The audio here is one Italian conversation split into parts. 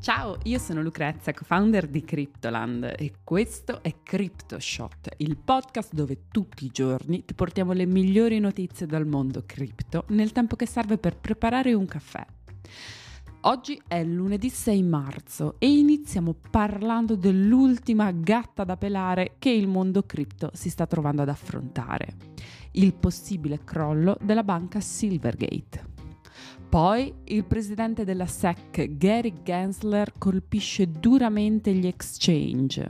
Ciao, io sono Lucrezia, co-founder di Cryptoland e questo è CryptoShot, il podcast dove tutti i giorni ti portiamo le migliori notizie dal mondo cripto nel tempo che serve per preparare un caffè. Oggi è lunedì 6 marzo e iniziamo parlando dell'ultima gatta da pelare che il mondo cripto si sta trovando ad affrontare, il possibile crollo della banca Silvergate. Poi il presidente della SEC, Gary Gensler, colpisce duramente gli exchange.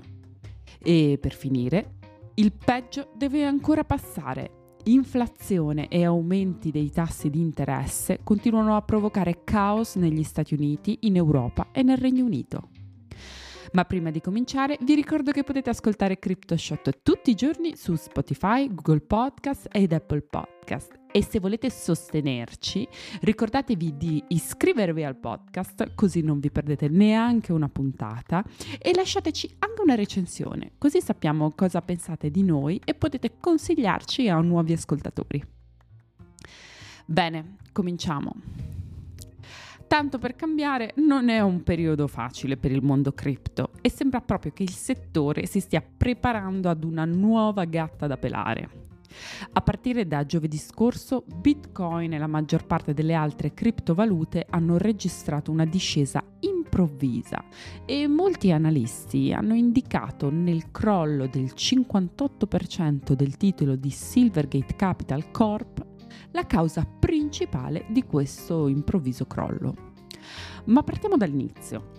E per finire, il peggio deve ancora passare. Inflazione e aumenti dei tassi di interesse continuano a provocare caos negli Stati Uniti, in Europa e nel Regno Unito. Ma prima di cominciare vi ricordo che potete ascoltare CryptoShot tutti i giorni su Spotify, Google Podcast ed Apple Podcast. E se volete sostenerci, ricordatevi di iscrivervi al podcast così non vi perdete neanche una puntata e lasciateci anche una recensione, così sappiamo cosa pensate di noi e potete consigliarci a nuovi ascoltatori. Bene, cominciamo. Tanto per cambiare, non è un periodo facile per il mondo cripto e sembra proprio che il settore si stia preparando ad una nuova gatta da pelare. A partire da giovedì scorso, Bitcoin e la maggior parte delle altre criptovalute hanno registrato una discesa improvvisa e molti analisti hanno indicato nel crollo del 58% del titolo di Silvergate Capital Corp la causa principale di questo improvviso crollo. Ma partiamo dall'inizio.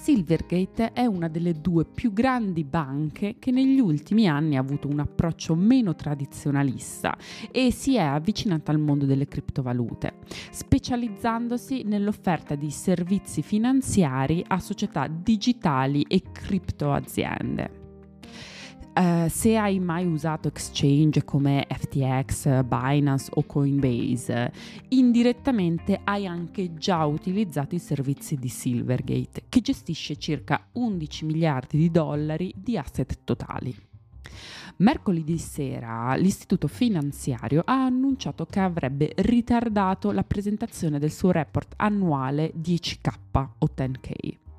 Silvergate è una delle due più grandi banche che negli ultimi anni ha avuto un approccio meno tradizionalista e si è avvicinata al mondo delle criptovalute, specializzandosi nell'offerta di servizi finanziari a società digitali e criptoaziende. Uh, se hai mai usato exchange come FTX, Binance o Coinbase, indirettamente hai anche già utilizzato i servizi di Silvergate, che gestisce circa 11 miliardi di dollari di asset totali. Mercoledì sera l'istituto finanziario ha annunciato che avrebbe ritardato la presentazione del suo report annuale 10K o 10K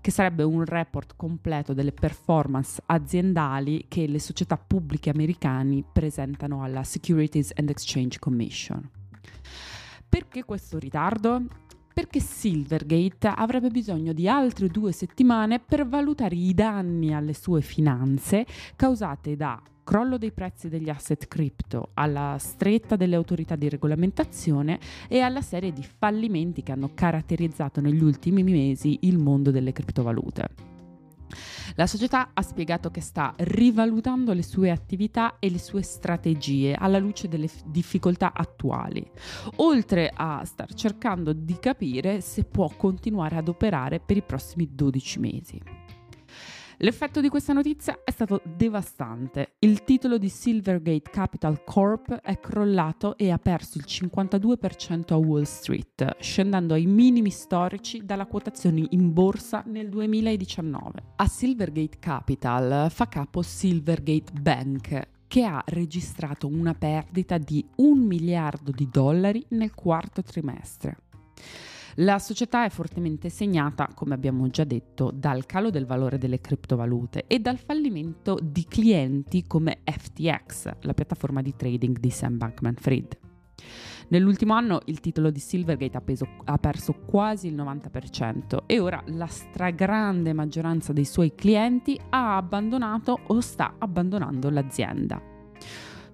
che sarebbe un report completo delle performance aziendali che le società pubbliche americane presentano alla Securities and Exchange Commission. Perché questo ritardo? Perché Silvergate avrebbe bisogno di altre due settimane per valutare i danni alle sue finanze causate da crollo dei prezzi degli asset cripto, alla stretta delle autorità di regolamentazione e alla serie di fallimenti che hanno caratterizzato negli ultimi mesi il mondo delle criptovalute. La società ha spiegato che sta rivalutando le sue attività e le sue strategie alla luce delle difficoltà attuali, oltre a star cercando di capire se può continuare ad operare per i prossimi 12 mesi. L'effetto di questa notizia è stato devastante. Il titolo di Silvergate Capital Corp è crollato e ha perso il 52% a Wall Street, scendendo ai minimi storici dalla quotazione in borsa nel 2019. A Silvergate Capital fa capo Silvergate Bank, che ha registrato una perdita di un miliardo di dollari nel quarto trimestre. La società è fortemente segnata, come abbiamo già detto, dal calo del valore delle criptovalute e dal fallimento di clienti come FTX, la piattaforma di trading di Sam Bankman Fried. Nell'ultimo anno il titolo di Silvergate ha, peso, ha, perso quasi il 90% e ora la stragrande maggioranza dei suoi clienti ha abbandonato o sta abbandonando l'azienda.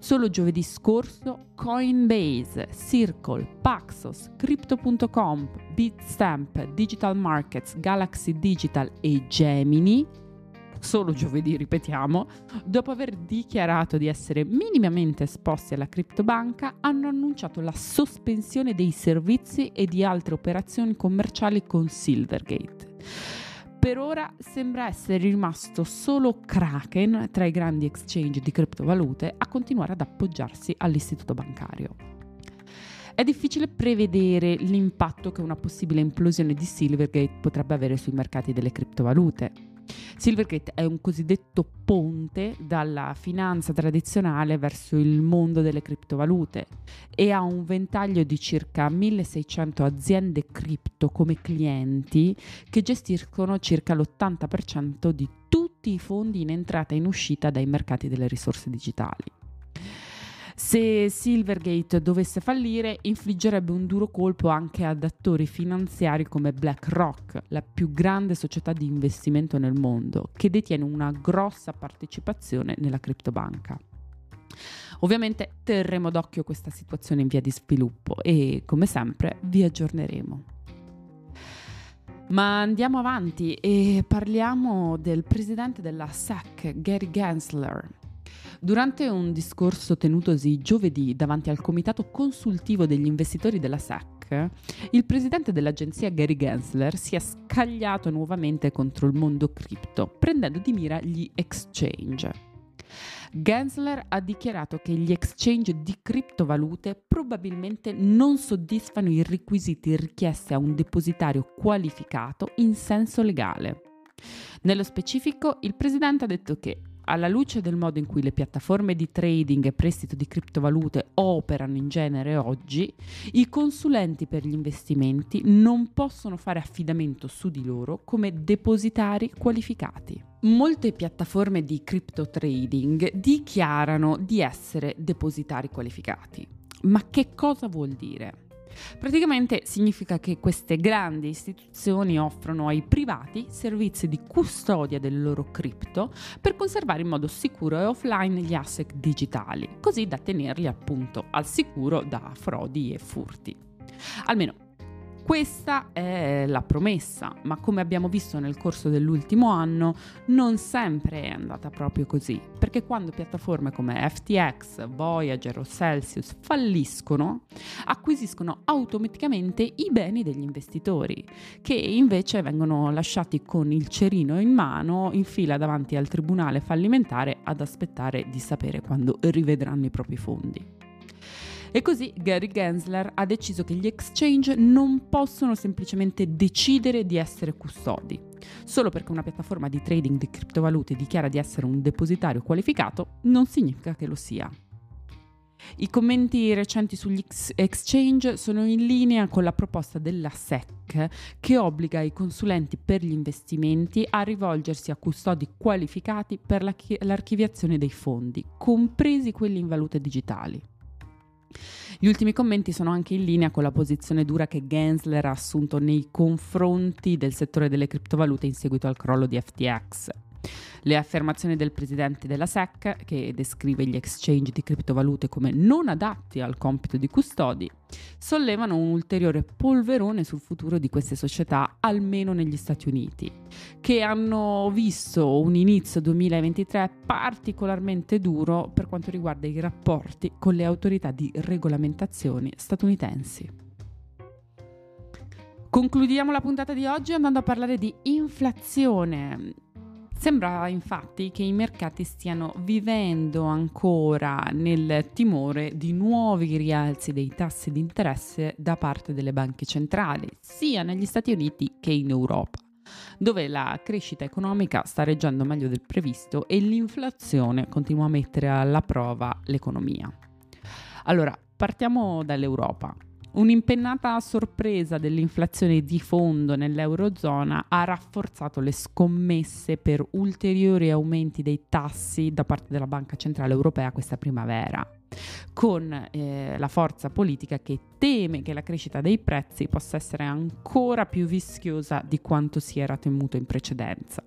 Solo giovedì scorso Coinbase, Circle, Paxos, Crypto.com, Bitstamp, Digital Markets, Galaxy Digital e Gemini solo giovedì, ripetiamo, dopo aver dichiarato di essere minimamente esposti alla criptobanca, hanno annunciato la sospensione dei servizi e di altre operazioni commerciali con Silvergate. Per ora sembra essere rimasto solo Kraken tra i grandi exchange di criptovalute a continuare ad appoggiarsi all'istituto bancario. È difficile prevedere l'impatto che una possibile implosione di Silvergate potrebbe avere sui mercati delle criptovalute. Silvergate è un cosiddetto ponte dalla finanza tradizionale verso il mondo delle criptovalute e ha un ventaglio di circa 1600 aziende cripto come clienti che gestiscono circa l'80% di tutti i fondi in entrata e in uscita dai mercati delle risorse digitali. Se Silvergate dovesse fallire, infliggerebbe un duro colpo anche ad attori finanziari come BlackRock, la più grande società di investimento nel mondo, che detiene una grossa partecipazione nella criptobanca. Ovviamente terremo d'occhio questa situazione in via di sviluppo e, come sempre, vi aggiorneremo. Ma andiamo avanti e parliamo del presidente della SEC, Gary Gensler, Durante un discorso tenutosi giovedì davanti al comitato consultivo degli investitori della SEC, il presidente dell'agenzia Gary Gensler si è scagliato nuovamente contro il mondo cripto, prendendo di mira gli exchange. Gensler ha dichiarato che gli exchange di criptovalute probabilmente non soddisfano i requisiti richiesti a un depositario qualificato in senso legale. Nello specifico, il presidente ha detto che alla luce del modo in cui le piattaforme di trading e prestito di criptovalute operano in genere oggi, i consulenti per gli investimenti non possono fare affidamento su di loro come depositari qualificati. Molte piattaforme di crypto trading dichiarano di essere depositari qualificati. Ma che cosa vuol dire? Praticamente significa che queste grandi istituzioni offrono ai privati servizi di custodia delle loro cripto per conservare in modo sicuro e offline gli asset digitali, così da tenerli appunto al sicuro da frodi e furti. Almeno questa è la promessa, ma come abbiamo visto nel corso dell'ultimo anno, non sempre è andata proprio così, perché quando piattaforme come FTX, Voyager o Celsius falliscono, acquisiscono automaticamente i beni degli investitori, che invece vengono lasciati con il cerino in mano in fila davanti al tribunale fallimentare ad aspettare di sapere quando rivedranno i propri fondi. E così Gary Gensler ha deciso che gli exchange non possono semplicemente decidere di essere custodi. Solo perché una piattaforma di trading di criptovalute dichiara di essere un depositario qualificato non significa che lo sia. I commenti recenti sugli exchange sono in linea con la proposta della SEC che obbliga i consulenti per gli investimenti a rivolgersi a custodi qualificati per l'archiviazione dei fondi, compresi quelli in valute digitali. Gli ultimi commenti sono anche in linea con la posizione dura che Gensler ha assunto nei confronti del settore delle criptovalute in seguito al crollo di FTX. Le affermazioni del presidente della SEC, che descrive gli exchange di criptovalute come non adatti al compito di custodi, sollevano un ulteriore polverone sul futuro di queste società, almeno negli Stati Uniti, che hanno visto un inizio 2023 particolarmente duro per quanto riguarda i rapporti con le autorità di regolamentazione statunitensi. Concludiamo la puntata di oggi andando a parlare di inflazione. Sembra infatti che i mercati stiano vivendo ancora nel timore di nuovi rialzi dei tassi di interesse da parte delle banche centrali, sia negli Stati Uniti che in Europa, dove la crescita economica sta reggendo meglio del previsto e l'inflazione continua a mettere alla prova l'economia. Allora, partiamo dall'Europa. Un'impennata sorpresa dell'inflazione di fondo nell'Eurozona ha rafforzato le scommesse per ulteriori aumenti dei tassi da parte della Banca Centrale Europea questa primavera, con eh, la forza politica che teme che la crescita dei prezzi possa essere ancora più vischiosa di quanto si era temuto in precedenza.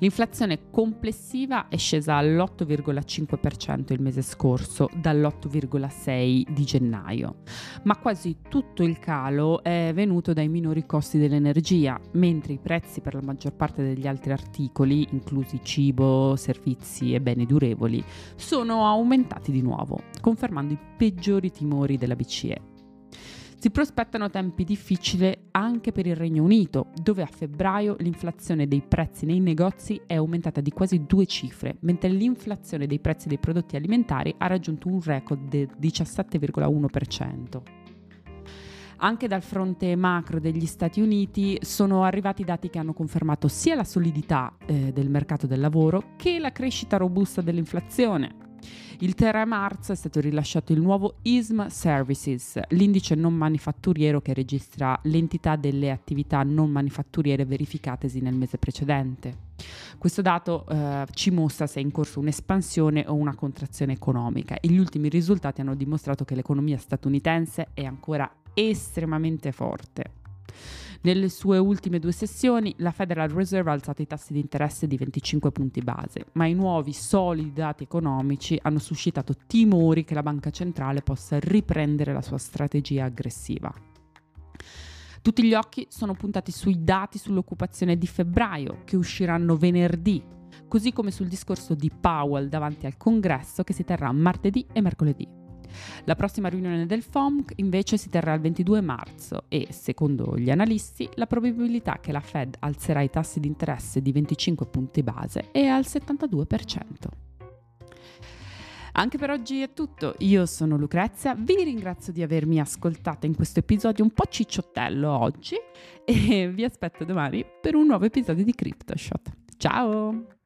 L'inflazione complessiva è scesa all'8,5% il mese scorso, dall'8,6% di gennaio, ma quasi tutto il calo è venuto dai minori costi dell'energia, mentre i prezzi per la maggior parte degli altri articoli, inclusi cibo, servizi e beni durevoli, sono aumentati di nuovo, confermando i peggiori timori della BCE. Si prospettano tempi difficili anche per il Regno Unito, dove a febbraio l'inflazione dei prezzi nei negozi è aumentata di quasi due cifre, mentre l'inflazione dei prezzi dei prodotti alimentari ha raggiunto un record del 17,1%. Anche dal fronte macro degli Stati Uniti sono arrivati dati che hanno confermato sia la solidità eh, del mercato del lavoro che la crescita robusta dell'inflazione. Il 3 marzo è stato rilasciato il nuovo ISM Services, l'indice non manifatturiero che registra l'entità delle attività non manifatturiere verificatesi nel mese precedente. Questo dato eh, ci mostra se è in corso un'espansione o una contrazione economica e gli ultimi risultati hanno dimostrato che l'economia statunitense è ancora estremamente forte. Nelle sue ultime due sessioni la Federal Reserve ha alzato i tassi di interesse di 25 punti base, ma i nuovi solidi dati economici hanno suscitato timori che la banca centrale possa riprendere la sua strategia aggressiva. Tutti gli occhi sono puntati sui dati sull'occupazione di febbraio, che usciranno venerdì, così come sul discorso di Powell davanti al Congresso che si terrà martedì e mercoledì. La prossima riunione del FOMC invece si terrà il 22 marzo e, secondo gli analisti, la probabilità che la Fed alzerà i tassi di interesse di 25 punti base è al 72%. Anche per oggi è tutto, io sono Lucrezia, vi ringrazio di avermi ascoltato in questo episodio un po' cicciottello oggi e vi aspetto domani per un nuovo episodio di CryptoShot. Ciao!